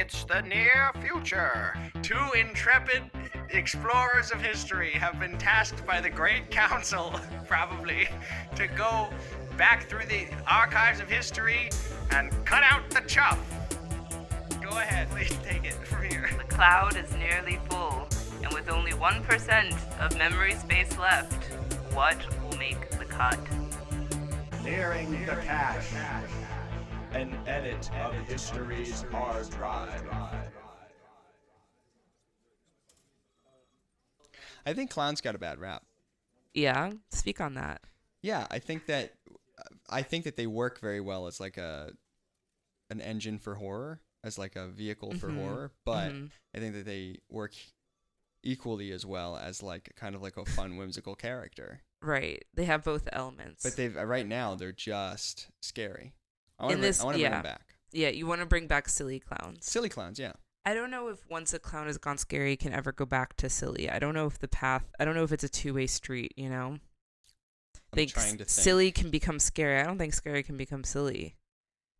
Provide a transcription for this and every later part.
It's the near future. Two intrepid explorers of history have been tasked by the Great Council, probably, to go back through the archives of history and cut out the chuff. Go ahead, please take it from here. The cloud is nearly full, and with only 1% of memory space left, what will make the cut? Nearing the cache. An edit of history's hard drive. I think clowns got a bad rap. Yeah, speak on that. Yeah, I think that I think that they work very well as like a an engine for horror, as like a vehicle for Mhm, horror, but mhm. I think that they work equally as well as like kind of like a fun whimsical character. Right. They have both elements. But they've right now they're just scary. I want In to this- I want to bring yeah. them back. yeah, you want to bring back silly clowns. Silly clowns, yeah. I don't know if once a clown has gone scary, can ever go back to silly. I don't know if the path. I don't know if it's a two way street. You know. I'm think trying to think. silly can become scary. I don't think scary can become silly.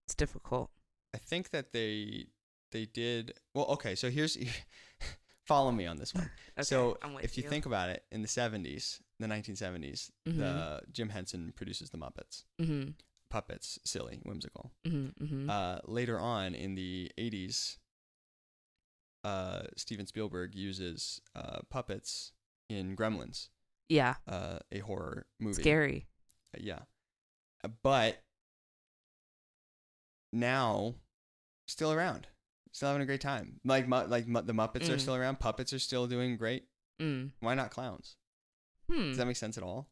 It's difficult. I think that they they did well. Okay, so here's follow me on this one. Okay, so if you, you. think about it, in the '70s, the 1970s, Mhm. the Jim Henson produces the Muppets. Mm-hmm. Puppets, silly, whimsical. Mm-hmm. mm-hmm. Uh, later on in the 80s, uh, Steven Spielberg uses uh, puppets in Gremlins, yeah. uh, a horror movie. Scary. Uh, yeah. But now, still around, still having a great time. Like mu- like mu- the Muppets are Mm. still around. Puppets are still doing great. Mm. Why not clowns? Hmm. Does that make sense at all?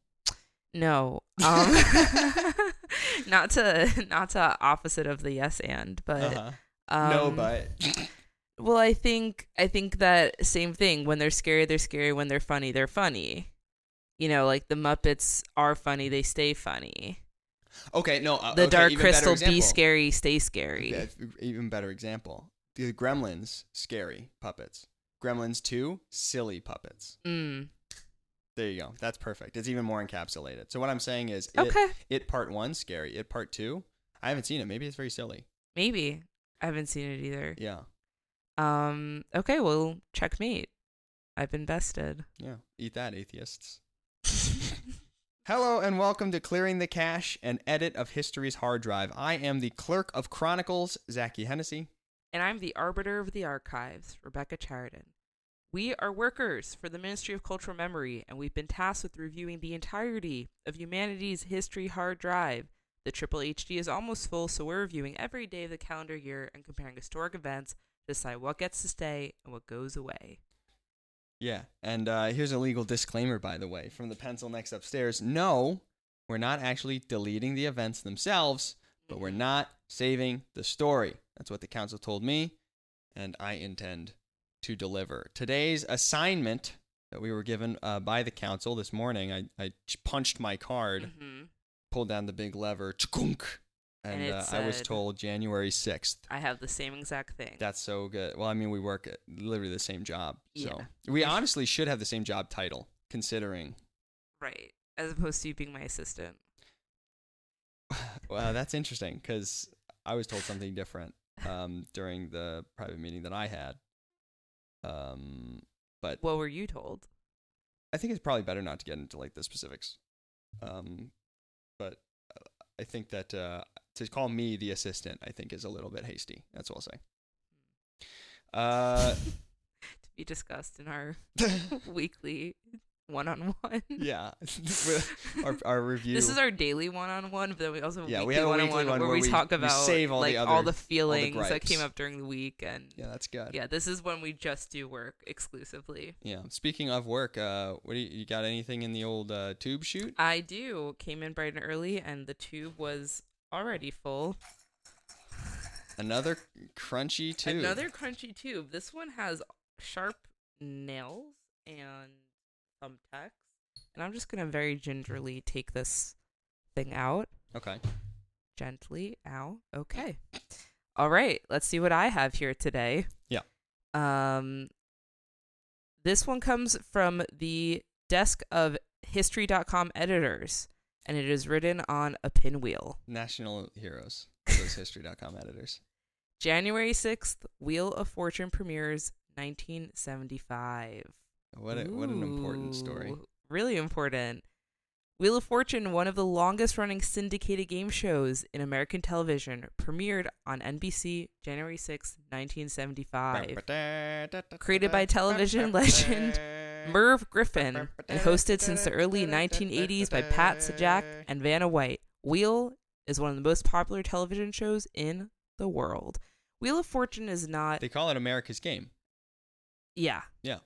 No. Um, not to not to opposite of the yes and, but Uh-huh. um, no, but well, I think I think that same thing. When they're scary, they're scary. When they're funny, they're funny. You know, like the Muppets are funny, they stay funny. okay, no. Uh, The okay, Dark Crystal, be scary, stay scary. Yeah, even better example. The Gremlins, scary puppets. Gremlins 2, silly puppets. Mm. There you go. That's perfect. It's even more encapsulated. So what I'm saying is it, Okay, it part 1 scary, it part 2 I haven't seen it. Maybe it's very silly. maybe I haven't seen it either. Yeah. Um. Okay. Well, checkmate. I've invested. Yeah. Eat that atheists. Hello and welcome to Clearing the Cache, an edit of history's hard drive. I am the clerk of Chronicles, Zachy Hennessy. and I'm the arbiter of the archives, Rebecca Chariton. We are workers for the Ministry of Cultural Memory, and we've been tasked with reviewing the entirety of humanity's history hard drive. The Triple HD is almost full, so we're reviewing every day of the calendar year and comparing historic events to decide what gets to stay and what goes away. Yeah, and uh, here's a legal disclaimer, by the way, from the pencil next upstairs. No, we're not actually deleting the events themselves, but we're not saving the story. That's what the council told me, and I intend to deliver. Today's assignment that we were given uh, by the council this morning, I, I punched my card, hmm pulled down the big lever, and, And uh, I was told January 6th. I have the same exact thing. That's so good. Well, I mean, we work at literally the same job. So we honestly should have the same job title, considering. right. As opposed to you being my assistant. Well, that's interesting because I was told something different um, during the private meeting that I had. Um, but What were you told? I think it's probably better not to get into like the specifics. Um, but uh, I think that uh, to call me the assistant, I think is a little bit hasty. That's all I'll say. Uh, to be discussed in our weekly one-on-one. yeah, our, our review. This is our daily one-on-one, but then we also have a Yeah, we have a one-on-one weekly one where, where we, we- talk about save all the like other- all all the the feelings that came up during the week, and yeah, that's good. yeah, this is when we just do work exclusively. Yeah. Speaking of work, uh, what do you, you got? Anything in the old uh, tube chute? I do came in bright and early, and the tube was already full. Another crunchy tube. Another crunchy tube. This one has sharp nails and thumbtacks, and I'm just gonna very gingerly take this thing out. Okay. gently. Ow. Okay. All right. Let's see what I have here today. Yeah. Um, this one comes from the desk of History.com editors, and it is written on a pinwheel. National heroes. Those history.com editors. January 6th, Wheel of Fortune premieres 1975. What a, what an important story. Ooh, Really important. Wheel of Fortune, one of the longest running syndicated game shows in American television, premiered on NBC January 6, 1975. Created by television legend Merv Griffin and hosted since the early 1980s by Pat Sajak and Vanna White. Wheel is one of the most popular television shows in the world. Wheel of Fortune is not They call it America's Game. yeah. Yeah.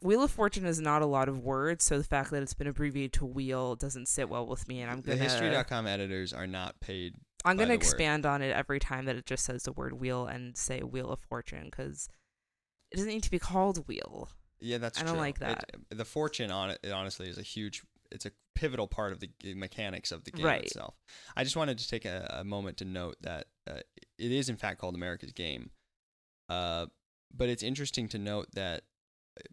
Wheel of Fortune is not a lot of words, so the fact that it's been abbreviated to Wheel doesn't sit well with me, and I'm gonna History.com editors are not paid. I'm gonna the word. expand on it every time that it just says the word wheel and say Wheel of Fortune because it doesn't need to be called Wheel. Yeah, that's I don't true. like It- that. the fortune on it, it honestly is a huge. It's a pivotal part of the mechanics of the game Right. itself. I just wanted to take a, a moment to note that uh, it is in fact called America's Game. Uh, but it's interesting to note that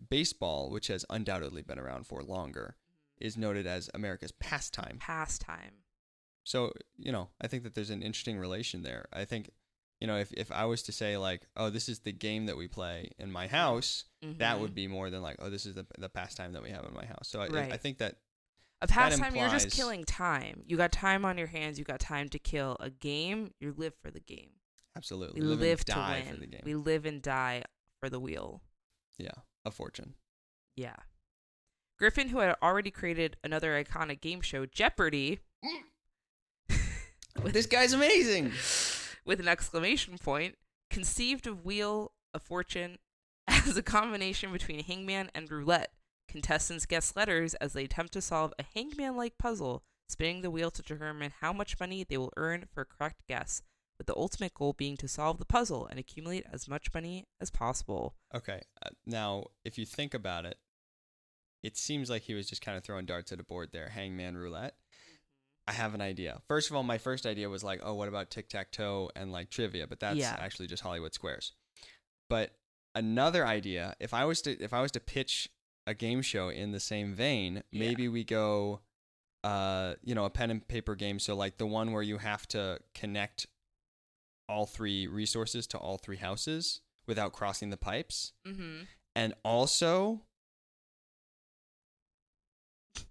baseball, which has undoubtedly been around for longer, is noted as America's pastime. Pastime. So, you know, I think that there's an interesting relation there. I think, you know, if, if I was to say, like, oh, this is the game that we play in my house, that Mhm. would be more than like, oh, this is the, the pastime that we have in my house. So I, Right. I think that, a pastime. You're just killing time. You got time on your hands. You got time to kill. A game. You live for the game. absolutely, We live, live, and to win. for the game. We live and die for the wheel. yeah, a fortune. Yeah. Griffin, who had already created another iconic game show, Jeopardy, with, mm. This guy's amazing. with an exclamation point, conceived of Wheel of Fortune as a combination between hangman and roulette. Contestants guess letters as they attempt to solve a hangman like puzzle, spinning the wheel to determine how much money they will earn for a correct guess, with the ultimate goal being to solve the puzzle and accumulate as much money as possible. Okay, uh, now if you think about it, it seems like he was just kind of throwing darts at a board there, hangman roulette. I have an idea. First of all, my first idea was like, oh, what about tic tac toe and like trivia? But that's Yeah. actually just Hollywood Squares. But another idea, if I was to if I was to pitch a game show in the same vein, Yeah. maybe we go, uh, you know, a pen and paper game. So like the one where you have to connect all three resources to all three houses without crossing the pipes, Mm-hmm. and also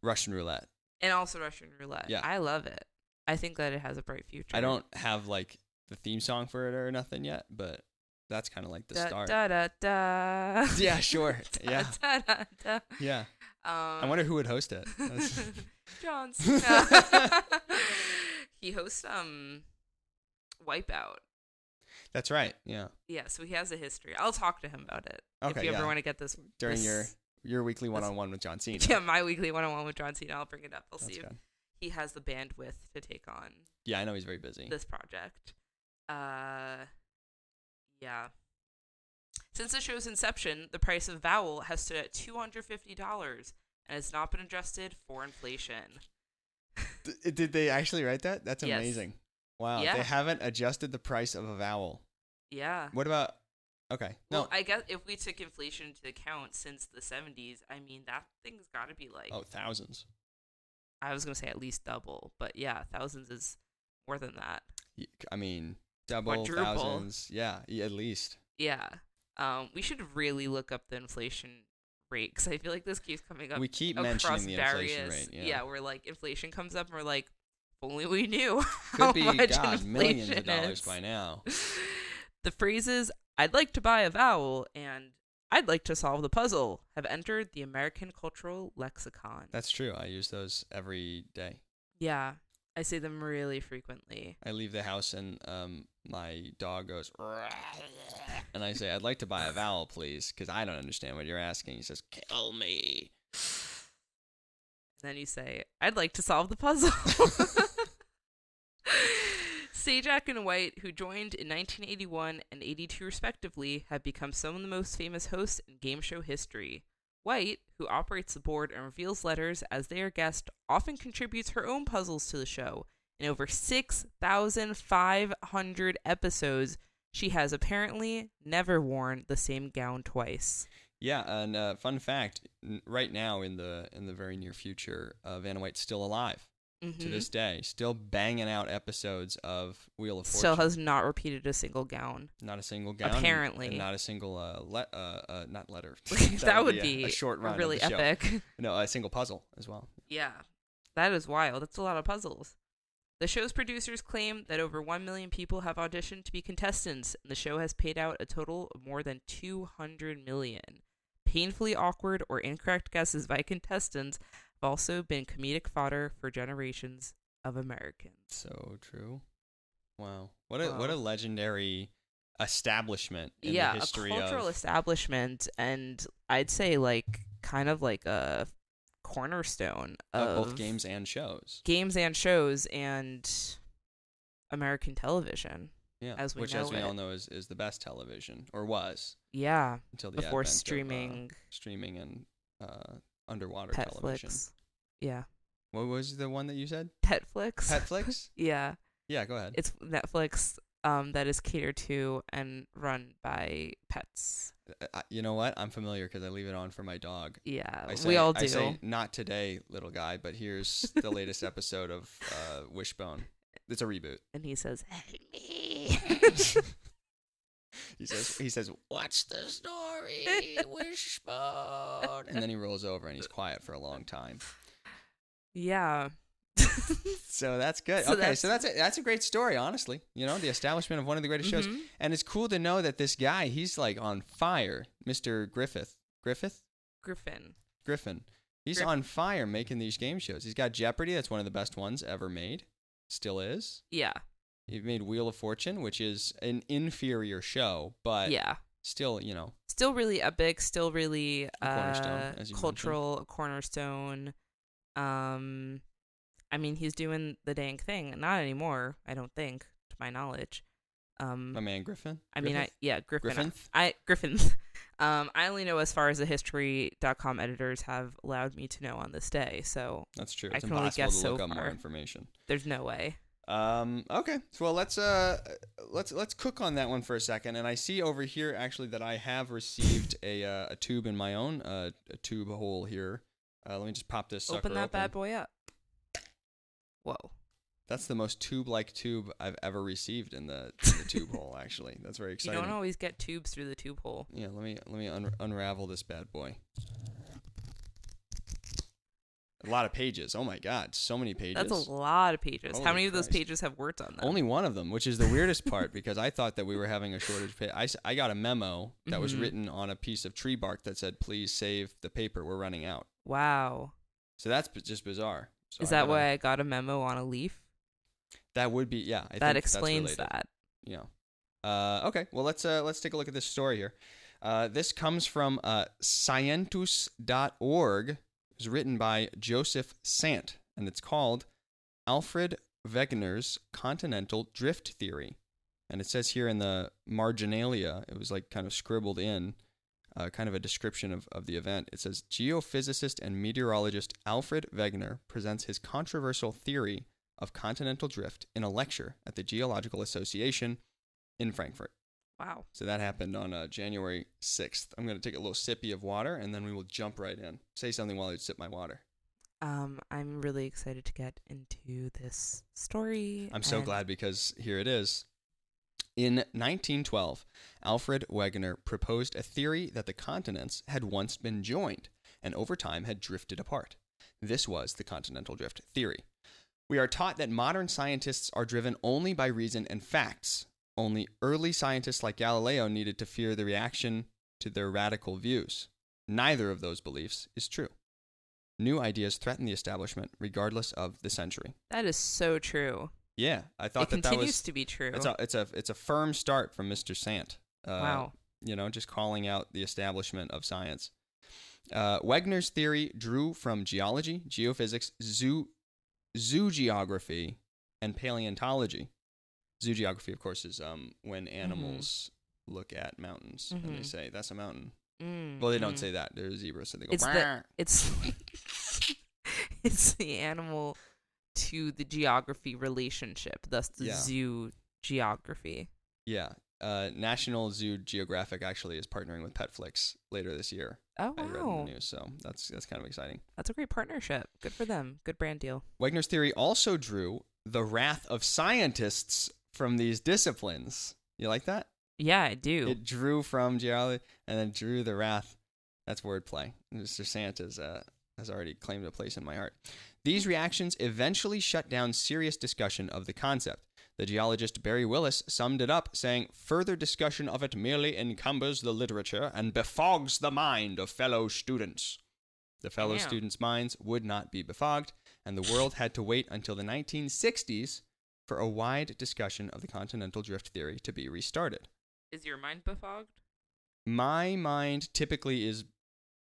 Russian roulette. And also Russian roulette. Yeah. I love it. I think that it has a bright future. I don't have like the theme song for it or nothing yet, but that's kind of like the da, start. Da, da, da. Yeah, sure. Da, Yeah. Da, da, da. Yeah. Um, I wonder who would host it. John Cena. he hosts um Wipeout. That's right. Yeah. Yeah, so he has a history. I'll talk to him about it okay, if you ever want to get this During this- your your weekly one on one with John Cena. yeah my weekly one on one with John Cena. I'll bring it up. I'll That's see if he has the bandwidth to take on Yeah, I know he's very busy. this project. Uh, yeah. Since the show's inception, the price of Vowel has stood at two hundred fifty dollars and has not been adjusted for inflation. D- did they actually write that? That's Yes. amazing. Wow. Yeah. They haven't adjusted the price of a vowel. Yeah. What about? Okay. No. Well, I guess if we took inflation into account since the seventies, I mean that thing's got to be like oh, thousands. I was gonna say at least double, but yeah, thousands is more than that. Y- I mean, double Quadruple. thousands. Yeah, at least. Yeah. Um, we should really look up the inflation rate because I feel like this keeps coming up. we keep mentioning the various, inflation rate. Yeah. yeah, where like inflation comes up and we're like, if only we knew how Could be much God inflation millions of dollars is. by now. the phrases "I'd like to buy a vowel" and "I'd like to solve the puzzle" have entered the American cultural lexicon. That's true. I use those every day. yeah, I say them really frequently. I leave the house and um my dog goes and I say I'd like to buy a vowel please because I don't understand what you're asking. He says kill me. then you say, I'd like to solve the puzzle. Sajak and White, who joined in 1981 and 82 respectively, have become some of the most famous hosts in game show history. White, who operates the board and reveals letters as they are guessed, often contributes her own puzzles to the show. In over 6,500 episodes, she has apparently never worn the same gown twice. Yeah, and uh, fun fact: right now in the in the very near future, uh, Vanna White's still alive. To Mhm. this day, still banging out episodes of Wheel of Fortune. Still has not repeated a single gown. not a single gown, Apparently. and not a single uh, le- uh, uh not letter. that, would a- be a short run, of really epic. No, a single puzzle as well. Yeah, that is wild. That's a lot of puzzles. The show's producers claim that over 1 million people have auditioned to be contestants, and the show has paid out a total of more than 200 million. Painfully awkward or incorrect guesses by contestants have also been comedic fodder for generations of Americans. So true. Wow. What a what a legendary establishment in yeah, the history a cultural of establishment, and I'd say like kind of like a cornerstone of of both games and shows. games and shows and American television. Yeah. as we which know as we all know is, is the best television or was Yeah, until the before advent of, uh, streaming streaming and uh, underwater television. Yeah, What was the one that you said? Petflix. Petflix? yeah, yeah, go ahead. it's Netflix um, that is catered to and run by pets. Uh, you know what? I'm familiar because I leave it on for my dog. Yeah, I say, we all I do. say, not today, little guy, but here's the latest episode of uh, Wishbone. It's a reboot. and he says, "Help me." He says, he says, "What's the story, Wishbone?" And then he rolls over and he's quiet for a long time. yeah. So that's good. So okay, so that's- that's a, that's a great story, honestly. You know, the establishment of one of the greatest shows, Mhm. and it's cool to know that this guy, he's like on fire, Mister Griffith. Griffith. Griffin. Griffin. He's Griff- on fire making these game shows. He's got Jeopardy. That's one of the best ones ever made. Still is. Yeah. He made Wheel of Fortune, which is an inferior show, but yeah. still, you know, Still really epic. Still really A cornerstone, uh, as you cultural a cornerstone. Um, I mean, he's doing the dang thing. Not anymore. I don't think, to my knowledge. Um, my man Griffin. I mean, I yeah, Griffin. Griffin. I Griffin. Um, I only know as far as the history.com editors have allowed me to know on this day, so That's true. I It's can only guess to look so up more far. information. there's no way. Um, okay, so well, let's uh, let's let's cook on that one for a second. And I see over here actually that I have received a uh, a tube in my own uh, a tube hole here. Uh, let me just pop this sucker Open that bad boy up. Whoa. That's the most tube-like tube I've ever received in the, in the tube hole. Actually, that's very exciting. You don't always get tubes through the tube hole. Yeah, let me let me un- unravel this bad boy. A lot of pages. Oh my god, so many pages. That's a lot of pages. Holy How many of those pages have words on them? Only one of them, which is the weirdest part because I thought that we were having a shortage. Pa- I, I got a memo that was Mhm. written on a piece of tree bark that said, "Please save the paper. We're running out." Wow. So that's b- just bizarre. So Is I that why I got a memo on a leaf? That would be yeah. I that explains that. Yeah. Uh, okay. Well, let's uh, let's take a look at this story here. Uh, this comes from uh, scientus.org. Was written by Joseph Sant, and it's called Alfred Wegener's Continental Drift Theory. And it says here in the marginalia, it was like kind of scribbled in, uh, kind of a description of, of the event. It says Geophysicist and meteorologist Alfred Wegener presents his controversial theory of continental drift in a lecture at the Geological Association in Frankfurt. Wow. So that happened on uh, January 6th. I'm going to take a little sippy of water and then we will jump right in. Say something while I sip my water. Um, I'm really excited to get into this story. I'm so and- glad because here it is. In 1912, Alfred Wegener proposed a theory that the continents had once been joined and over time had drifted apart. This was the continental drift theory. We are taught that modern scientists are driven only by reason and facts. Only early scientists like Galileo needed to fear the reaction to their radical views. Neither of those beliefs is true. New ideas threaten the establishment regardless of the century. That is so true. Yeah, I thought it that that continues was to be true. it's a it's a it's a firm start from Mr. Sant. Uh, wow. You know, just calling out the establishment of science. Uh, Wegener's theory drew from geology, geophysics, zoo zoogeography, and paleontology. Zoogeography, of course, is um, when animals look at mountains and they Mhm. say that's a mountain. Mm, Well, they don't mm. say that. They're zebras, so they go. It's the it's it's the animal to the geography relationship, thus the Yeah. zoo geography. Yeah. uh, National Zoo Geographic actually is partnering with Petflix later this year. Oh I read in wow, the news, so that's that's kind of exciting. that's a great partnership. Good for them. Good brand deal. Wegner's theory also drew the wrath of scientists from these disciplines. You like that? Yeah, I do. It drew from geology and then drew the wrath. That's wordplay. Mr. Santa's uh, has already claimed a place in my heart. These reactions eventually shut down serious discussion of the concept. The geologist Bailey Willis summed it up, saying, Further discussion of it merely encumbers the literature and befogs the mind of fellow students. The fellow Damn. students' minds would not be befogged, and the world had to wait until the 1960s for a wide discussion of the continental drift theory to be restarted. Is your mind befogged? My mind typically is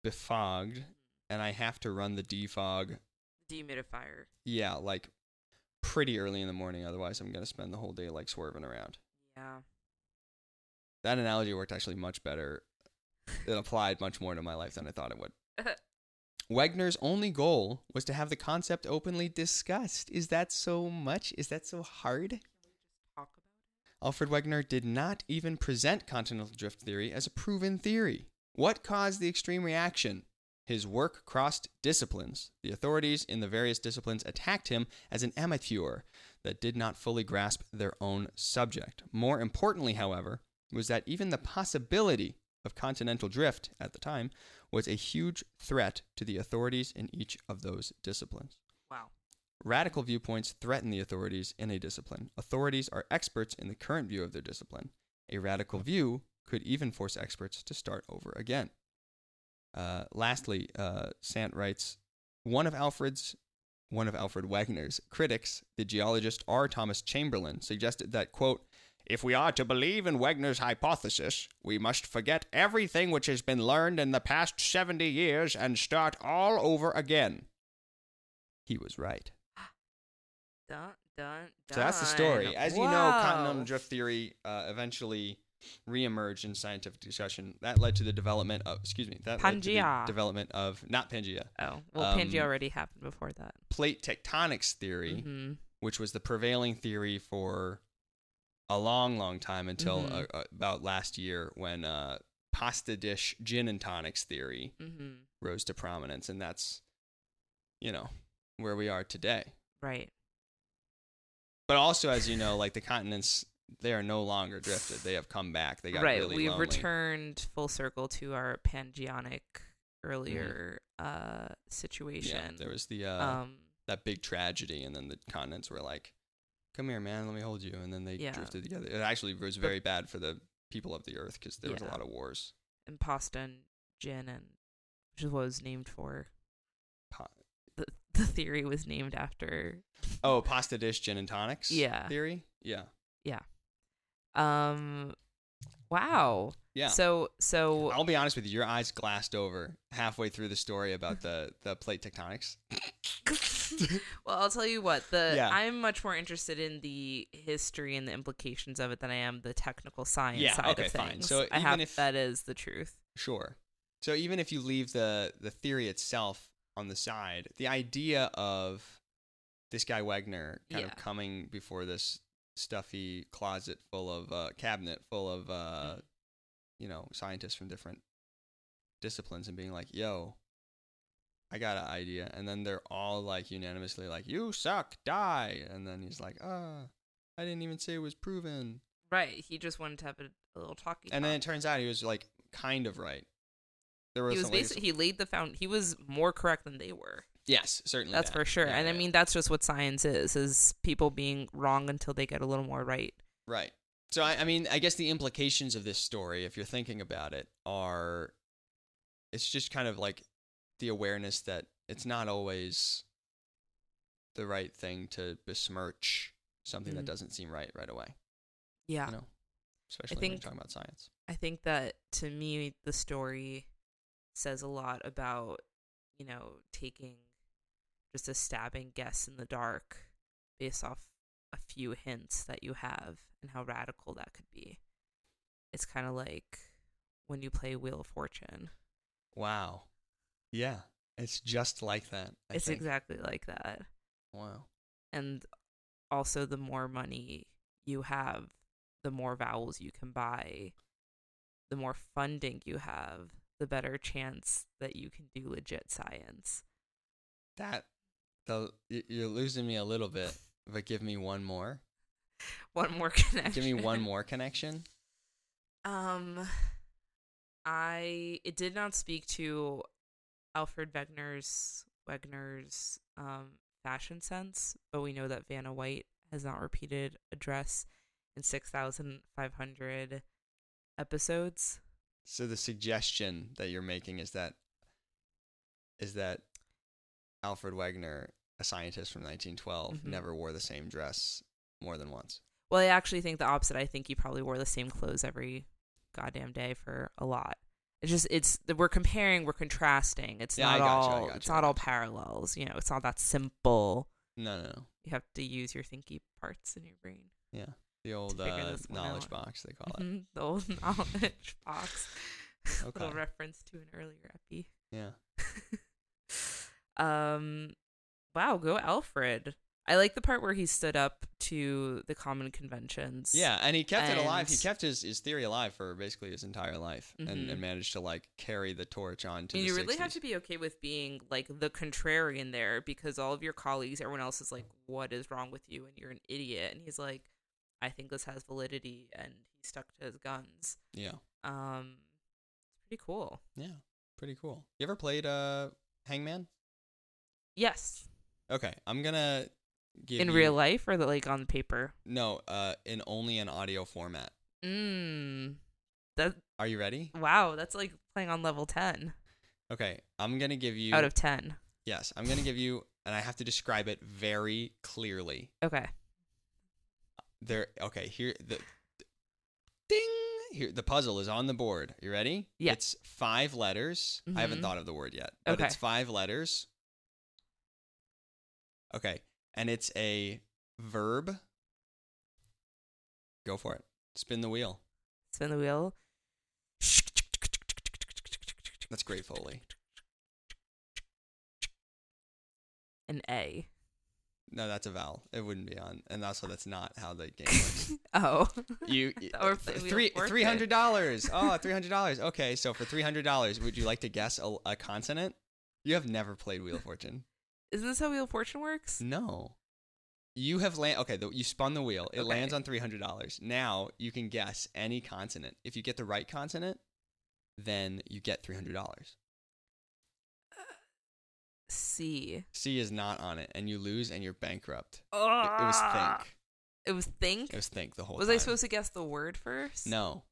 befogged, hmm. and I have to run the defog, Dehumidifier. yeah, like pretty early in the morning. Otherwise, I'm going to spend the whole day like swerving around. Yeah. That analogy worked actually much better. It applied much more to my life than I thought it would. Wegner's only goal was to have the concept openly discussed. Is that so much? Is that so hard? Alfred Wegener did not even present continental drift theory as a proven theory. What caused the extreme reaction? His work crossed disciplines. The authorities in the various disciplines attacked him as an amateur that did not fully grasp their own subject. More importantly, however, was that even the possibility of continental drift at the time was a huge threat to the authorities in each of those disciplines. Wow. Radical viewpoints threaten the authorities in a discipline. Authorities are experts in the current view of their discipline. A radical view could even force experts to start over again. Uh, lastly, uh, Sant writes, one of Alfred's, one of Alfred Wagner's critics, the geologist R. Thomas Chamberlin, suggested that quote, if we are to believe in Wegner's hypothesis, we must forget everything which has been learned in the past 70 years and start all over again. He was right. Dun dun dun. So that's the story. As you know, continental drift theory uh, eventually reemerged in scientific discussion. That led to the development of, excuse me, that led to the Pangea. development of not Pangea, Oh well, Um, Pangea already happened before that. plate tectonics theory, hmm which was the prevailing theory for a long, long time until Mhm. uh, uh, about last year when uh, pasta dish gin and tonics theory hmm rose to prominence, and that's, you know, where we are today. Right. But also, as you know, like the continents, they are no longer drifted. They have come back. They got right. really We've lonely. returned full circle to our Pangeonic earlier uh situation. Mm-hmm. Yeah, there was the uh, um that big tragedy, and then the continents were like, "Come here, man, let me hold you," and then they Yeah. drifted together. It actually was very bad for the people of the Earth because there was a lot of wars. and pasta and gin and which is what it was named for. Pa- The the theory was named after oh, pasta dish gin and tonics. Yeah. theory. Yeah. Yeah, um wow. yeah. So so I'll be honest with you. Your eyes glassed over halfway through the story about the the plate tectonics. well, I'll tell you what. The Yeah. I'm much more interested in the history and the implications of it than I am the technical science Yeah, side okay, of fine. things. So I even have if- that is the truth. Sure. So even if you leave the the theory itself on the side, the idea of this guy Wagner kind Yeah. of coming before this stuffy closet full of uh, cabinet full of uh, Mhm. you know scientists from different disciplines and being like, "Yo, I got an idea," and then they're all like unanimously like, "You suck, die," and then he's like, "Ah, I didn't even say it was proven." Right. He just wanted to have a, a little talking. And then it turns out he was like kind of right. There were he was basically he laid the found. He was more correct than they were. Yes, certainly. That's that. for sure. Yeah, and I mean, that's just what science is: is people being wrong until they get a little more right. right. So I, I mean, I guess the implications of this story, if you're thinking about it, are it's just kind of like the awareness that it's not always the right thing to besmirch something that Mhm. doesn't seem right right away. Yeah. You know, especially when you're think- talking about science. I think that to me the story says a lot about, you know, taking just a stabbing guess in the dark based off a few hints that you have and how radical that could be. It's kind of like when you play Wheel of Fortune. Wow. Yeah, it's just like that. I it's think. exactly like that. Wow. And also the more money you have, the more vowels you can buy, the more funding you have, the better chance that you can do legit science. That the you're losing me a little bit, but give me one more. One more connection. Give me one more connection. Um, I it did not speak to Alfred Wegener's Wegener's um fashion sense, but we know that Vanna White has not repeated a dress in six thousand five hundred episodes. So the suggestion that you're making is that is that Alfred Wegener, a scientist from 1912, Mhm. never wore the same dress more than once. Well, I actually think the opposite. I think he probably wore the same clothes every goddamn day for a lot. It's just it's we're comparing, we're contrasting. It's Yeah, not gotcha, all gotcha, it's not all parallels. You know, it's not that simple. No, no, no. You have to use your thinky parts in your brain. Yeah, the old uh, knowledge out. box they call it. Mhm, The old knowledge box. Little Okay. reference to an earlier epi. Yeah. um, wow, go Alfred. I like the part where he stood up to the common conventions. Yeah, and he kept it alive. He kept his, his theory alive for basically his entire life, and, Mhm. and managed to like carry the torch on to and the you really have to be okay with being like the contrarian there because all of your colleagues, everyone else is like, "What is wrong with you?" and you're an idiot. And he's like, "I think this has validity," and he stuck to his guns. Yeah, Um, it's pretty cool. yeah, pretty cool. You ever played uh Hangman? Yes, Okay, I'm gonna in you- real life or the, like on paper. No, uh, in only an audio format. Mm. That Are you ready? wow, that's like playing on level ten Okay, I'm gonna give you. out of ten. yes, I'm gonna give you, and I have to describe it very clearly. Okay. There. Okay, here the. Ding. Here, the puzzle is on the board. You ready? Yeah. It's five letters. I haven't Mhm. thought of the word yet, but Okay. it's five letters. Okay, and it's a verb. Go for it. Spin the wheel. Spin the wheel. That's great, Foley. An A. No, that's a vowel. It wouldn't be on, and also that's not how the game works. Oh. You Thought we were playing Wheel three three hundred dollars. Oh, three hundred dollars. Okay, so for three hundred dollars, would you like to guess a, a consonant? You have never played Wheel of Fortune. Isn't this how Wheel of Fortune works? No. You have land. Okay, the, you spun the wheel. It Okay. lands on three hundred dollars. Now you can guess any consonant. If you get the right consonant, then you get three hundred dollars. Uh, C. C is not on it, and you lose, and you're bankrupt. It, Oh, it was ah! think. It was think. It was think the whole Was time. I supposed to guess the word first? No.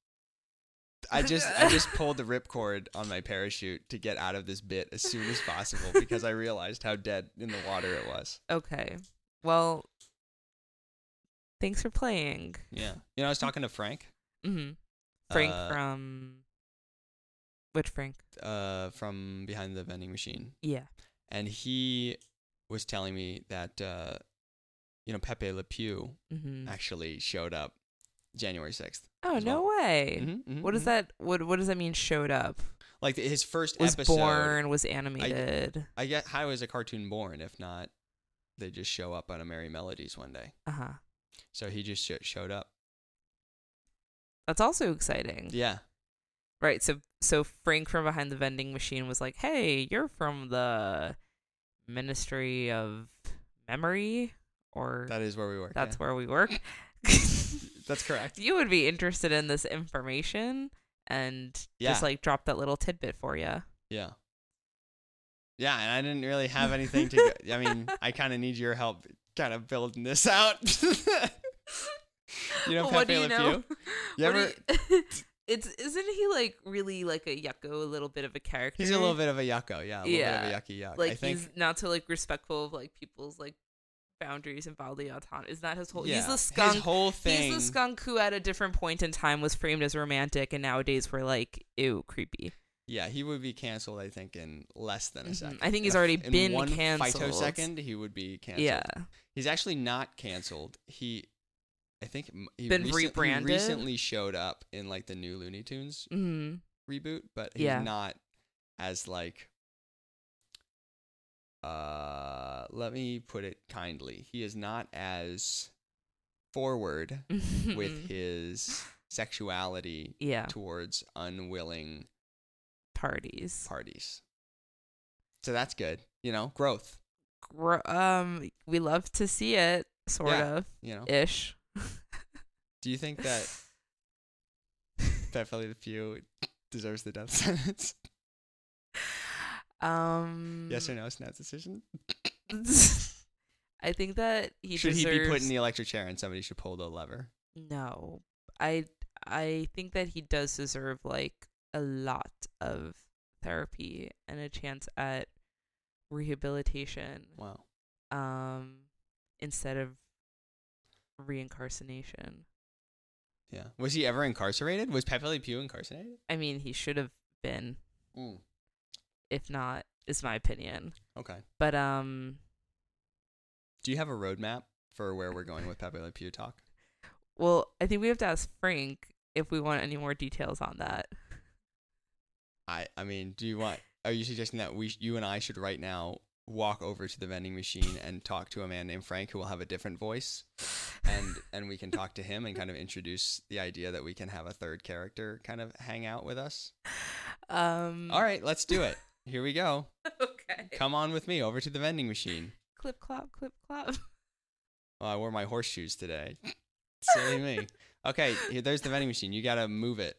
I just I just pulled the ripcord on my parachute to get out of this bit as soon as possible because I realized how dead in the water it was. Okay. Well, thanks for playing. Yeah. You know, I was talking to Frank Mm-hmm. Frank Uh, from which Frank? uh, from behind the vending machine, Yeah. and he was telling me that uh, you know Pepe Le Pew Mm-hmm. actually showed up January sixth. Oh no well. way! Mhm, mhm, What does mhm. that? What What does that mean? Showed up? Like his first Was episode. born? Was animated? I get how is a cartoon born if not they just show up on a Merrie Melodies one day. Uh huh. So he just sh- showed up. That's also exciting. Yeah. Right. So so Frank from behind the vending machine was like, "Hey, you're from the Ministry of Memory, or That is where we work. that's yeah. where we work." That's correct. you would be interested in this information and Yeah. just like drop that little tidbit for you. Yeah. Yeah, and I didn't really have anything to. Go- I mean, I kind of need your help, kind of building this out. you know, what do you know? Pew? You ever- you- it's isn't he like really like a yucko, a little bit of a character? He's a little bit of a yucko. Yeah, a little Yeah. bit of a yucky yuck. like I think. he's not so like respectful of like people's like boundaries and bodily autonomy. Is that his whole? yeah, He's the skunk. His whole thing. He's the skunk who, at a different point in time, was framed as romantic, and nowadays we're like, ew, creepy. Yeah, he would be canceled. I think in less than a Mhm. second. I think In he's already in been one canceled. Phytosecond, he would be canceled. Yeah, He's actually not canceled. He, I think, he Been recent- he rebranded? recently showed up in like the new Looney Tunes hmm reboot, but he's Yeah. not as like. Uh, let me put it kindly. He is not as forward with his sexuality yeah towards unwilling parties. parties. So that's good. You know, growth. Gro- um, we love to see it, sort Yeah. of You know. ish. Do you think that Le Pew deserves the death sentence? Um, yes or no? Snap's decision. I think that he should deserves. he be put in the electric chair and somebody should pull the lever? No, I I think that he does deserve like a lot of therapy and a chance at rehabilitation. Wow. Um, instead of reincarnation. Yeah. Was he ever incarcerated? Was Pepe Le Pew incarcerated? I mean, he should have been. Mm. If not, is my opinion. Okay. But um, Do you have a roadmap for where we're going with Pepe Le Pew talk? well, I think we have to ask Frank if we want any more details on that. I I mean, do you want? Are you suggesting that we, you and I, should right now walk over to the vending machine and talk to a man named Frank who will have a different voice, and and we can talk to him and kind of introduce the idea that we can have a third character kind of hang out with us. Um. All right, let's do it. Here we go. okay. Come on with me over to the vending machine. Clip clop, clip clop. Oh, I wore my horseshoes today. Silly me. Okay, here, there's the vending machine. You gotta move it.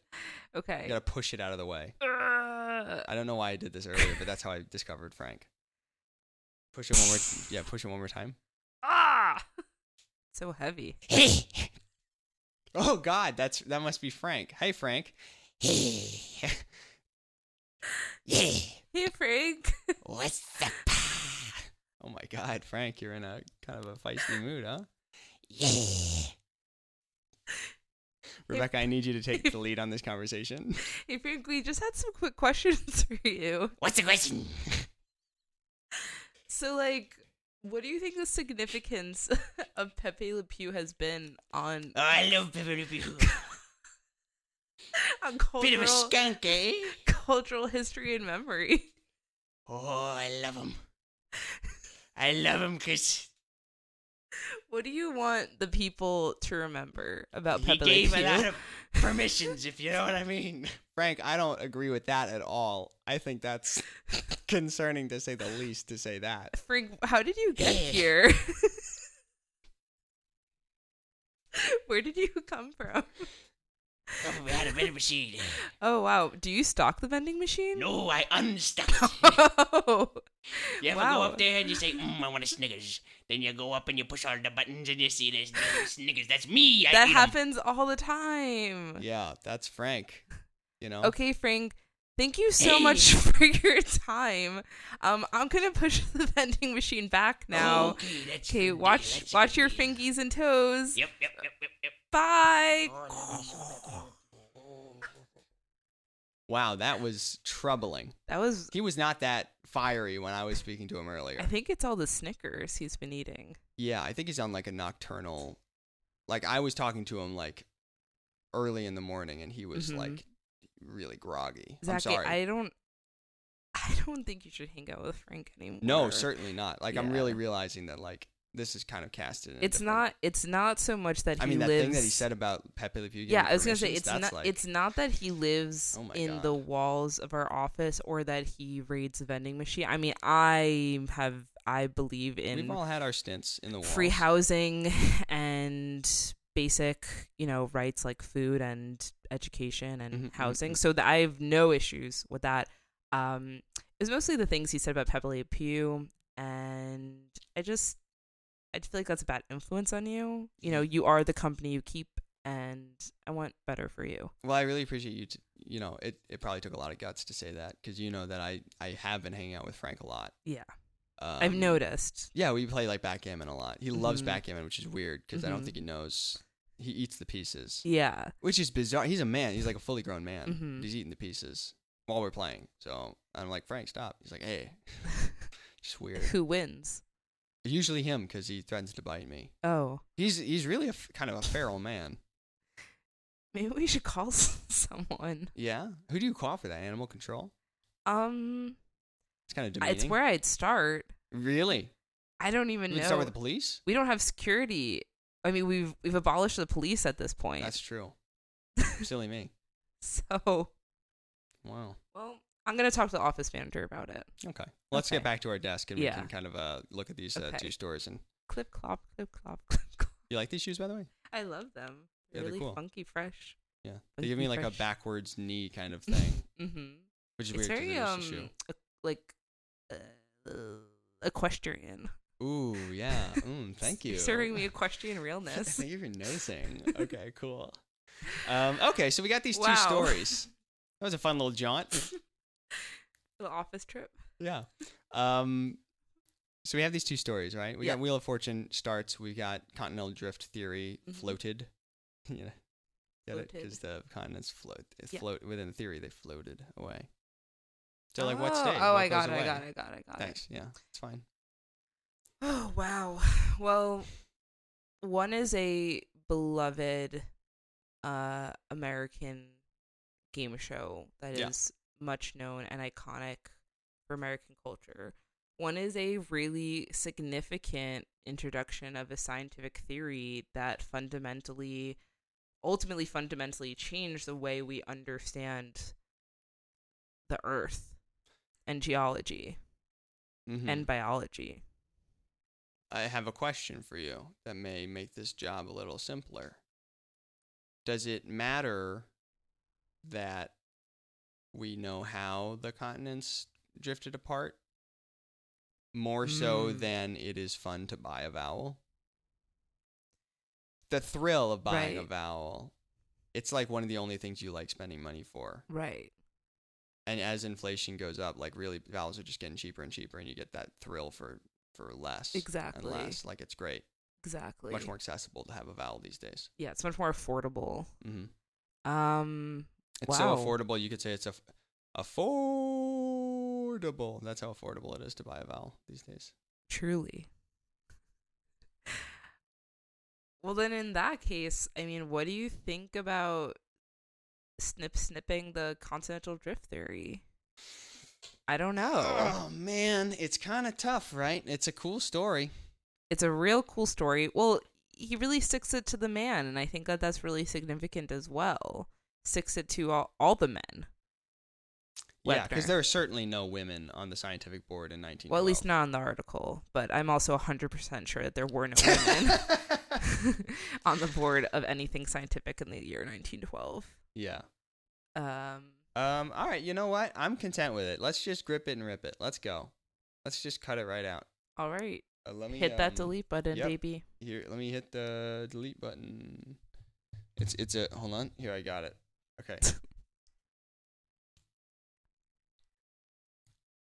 Okay. You gotta push it out of the way. Uh, I don't know why I did this earlier, but that's how I discovered Frank. Push it one more. yeah, push it one more time. ah. So heavy. Oh God, that's that must be Frank. Hey Frank. Hey Frank. What's up? Oh my God, Frank, you're in a kind of a feisty mood, huh? Yeah. Rebecca, I need you to take the lead on this conversation. hey Frank, we just had some quick questions for you. What's the question? So like, what do you think the significance of Pepe Le Pew has been on Oh, I love Pepe Le Pew. on Bit of cultural a skunk, eh? Cultural history and memory? Oh, I love him. I love him because What do you want the people to remember about he Pepe Le gave Pew? a lot of permissions, if you know what I mean. Frank, I don't agree with that at all. I think that's concerning to say the least to say that. Frank, how did you get here? Where did you come from? Oh, we had a vending machine. Oh wow, do you stock the vending machine? No, I unstuck it. Oh, You ever Wow. go up there and you say, mm, I want a Snickers. Then you go up and you push all the buttons and you see there's no Snickers. That's me. I that eat 'em. happens all the time. Yeah, that's Frank. You know. Okay, Frank. Thank you so Hey. much for your time. Um, I'm gonna push the vending machine back now. Okay, that's Okay, watch That's watch your deal. fingies and toes. Yep, yep, yep, yep, yep. Bye. Wow, that was troubling. That was. He was not that fiery when I was speaking to him earlier. I think it's all the Snickers he's been eating. Yeah, I think he's on like a nocturnal. Like I was talking to him like early in the morning, and he was Mhm. like really groggy. I'm sorry. I don't. I don't think you should hang out with Frank anymore. no, certainly not. Like I'm really realizing that like this is kind of casted. In It's different- not. It's not so much that he I mean, that lives. thing that he said about Pepe Le Pew. yeah, I was gonna say it's not. Like, it's not that he lives Oh in God. the walls of our office or that he raids the vending machine. I mean, I have. I believe in we've all had our stints in the walls. free housing and basic, you know, rights like food and education and Mhm, mhm, housing. mhm. So that I have no issues with that. Um, it was mostly the things he said about Pepe Le Pew, and I just, I feel like that's a bad influence on you. You know, you are the company you keep, and I want better for you. Well, I really appreciate you. T- you know, it, it probably took a lot of guts to say that because you know that I I have been hanging out with Frank a lot. Yeah, Um, I've noticed. Yeah, we play like backgammon a lot. He loves Mhm. backgammon, which is weird because I don't Mhm. think he knows. He eats the pieces, Yeah, which is bizarre. He's a man. He's like a fully grown man. Mhm. He's eating the pieces while we're playing. So I'm like, Frank, stop. He's like, hey, just weird. who wins? Usually him because he threatens to bite me. Oh, He's he's really a f- kind of a feral man. maybe we should call someone. Yeah. Who do you call for that? Animal control. Um. It's kind of I- demeaning. It's where I'd start. really. I don't even We know. start with the police. we don't have security I mean, we've we've abolished the police at this point. That's true. Silly me. so, Wow. well, I'm gonna talk to the office manager about it. Okay. Let's Okay. get back to our desk and Yeah. we can kind of uh, look at these uh, Okay. two stories. And Clip clop, clip clop, clip clop. you like these shoes, by the way? I love them. Yeah, they're really cool. funky, fresh. Yeah. They give me Funky like a backwards knee kind of thing, Mm-hmm. which is It's weird very um a shoe. e- like uh, uh, equestrian. Ooh, yeah. Mm, thank you. Serving me equestrian realness. Thank you for noticing. Okay, cool. Um, okay, so we got these Wow. two stories. That was a fun little jaunt. The office trip. Yeah. Um, so we have these two stories, right? We Yeah. got Wheel of Fortune starts. We got continental drift theory Mhm. floated. yeah. Get it? Because the continents float. It Yeah. float within the theory. They floated away. So like, what Oh, stayed? Oh, What I got it. I got it. I got it. I got Thanks. Yeah, it's fine. Oh wow. Well, one is a beloved uh American game show that is Yeah. Much known and iconic for American culture. One is a really significant introduction of a scientific theory that fundamentally, ultimately, fundamentally changed the way we understand the Earth and geology Mhm. and biology. I have a question for you that may make this job a little simpler. Does it matter that we know how the continents drifted apart more so Mm. than it is fun to buy a vowel? The thrill of buying a vowel, it's like one of the only things you like spending money for. Right. And as inflation goes up, like really vowels are just getting cheaper and cheaper and you get that thrill for for less Exactly. and less. Like it's great Exactly. much more accessible to have a vowel these days. Yeah, it's much more affordable. Mm-hmm. Um. It's so affordable. You could say it's a affordable. That's how affordable it is to buy a vowel these days. Truly. Well, then in that case, I mean, what do you think about snip snipping the continental drift theory? I don't know. Oh man, it's kind of tough, right? It's a cool story. It's a real cool story. Well, he really sticks it to the man, and I think that that's really significant as well. Sticks it to all, all the men. Yeah, because there are certainly no women on the scientific board in 1912. Well, at least not in the article, but I'm also 100% sure that there were no women on the board of anything scientific in the year 1912. yeah. Um, Um. All right. You know what? I'm content with it. Let's just grip it and rip it. Let's go. Let's just cut it right out. all right. Uh, let me Hit that um, delete button, yep. baby. Here, let me hit the delete button. It's it's a hold on. Here, I got it. Okay.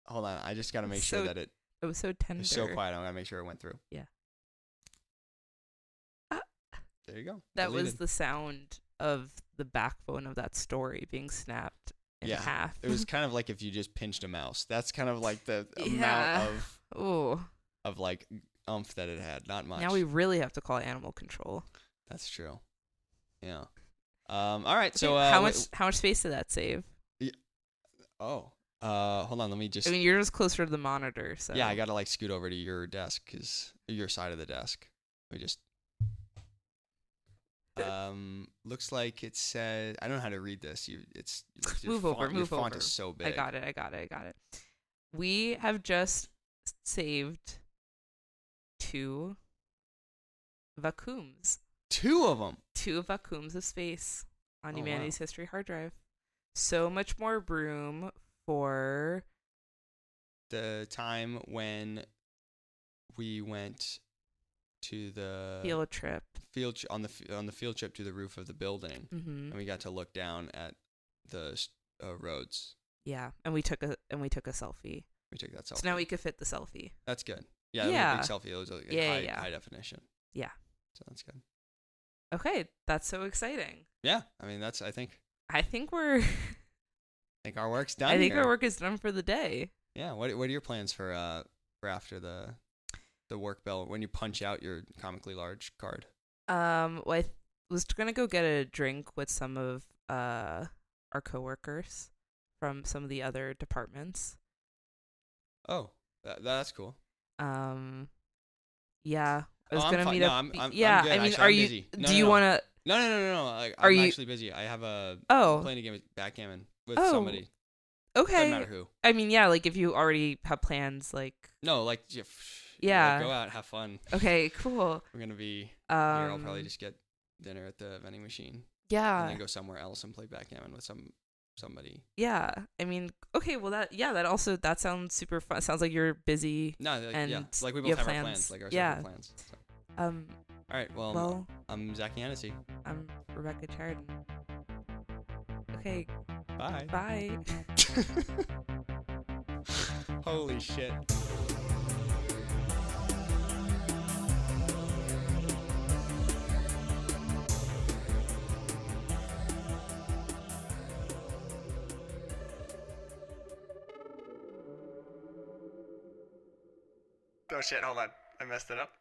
hold on. I just got to make sure that it It was so tender. is so quiet. I got to make sure it went through. Yeah. Ah. There you go. That was the sound of the backbone of that story being snapped in Yeah, half. It was kind of like if you just pinched a mouse. That's kind of like the Yeah. amount of oh, of like umph that it had. Not much. now we really have to call animal control. That's true. Yeah. Um. All right. So uh, how much how much space did that save? Yeah. Oh. Uh. Hold on. Let me just. I mean, you're just closer to the monitor, so Yeah, I gotta like scoot over to your desk, cause your side of the desk. We just. Um, looks like it says I don't know how to read this. You, it's Move over, font, Your move font over. is so big. I got it. I got it. I got it. We have just saved two vacuums, Two of them. two vacuums of space on Oh, wow. Humanity's History hard drive. So much more room for The time when we went to the field trip. field tr- on the f- on the field trip to the roof of the building, hmm and we got to look down at the uh, roads. Yeah, and we took a and we took a selfie. We took that selfie. So now we could fit the selfie. That's good. Yeah, Yeah. a selfie. It was Yeah, yeah, high, yeah. high definition. Yeah. So that's good. Okay, that's so exciting. Yeah, I mean that's I think I think we're. I think our work's done. I think here. our work is done for the day. Yeah. What What are your plans for uh for after the the work bell when you punch out your comically large card? Um, well, I th- was gonna go get a drink with some of uh our coworkers from some of the other departments. Oh, that, that's cool. Um, yeah, I was Oh, I'm gonna meet No, up. I'm- I'm- I'm yeah, good. I mean, Actually, are I'm you? No, do no, you want to? No, no, no, no, no. Like, Are I'm you- actually busy. I have a Oh. I'm playing a game of backgammon with Oh, somebody. Okay. Doesn't matter who. I mean, yeah, like if you already have plans, like No, like yeah, Yeah. go out, have fun. okay, cool. We're gonna be Um, here. I'll probably just get dinner at the vending machine Yeah. and then go somewhere else and play backgammon with some somebody. yeah. I mean, okay, well that yeah, that also that sounds super fun. Sounds like you're busy. No, like, yeah, like we both have have, our plans. plans, like our Yeah. plans. So. Um, All right, well, well, I'm Zach Yanesy. I'm Rebecca Chardon. Okay, Bye. bye. Holy shit. Oh shit, hold on. I messed it up.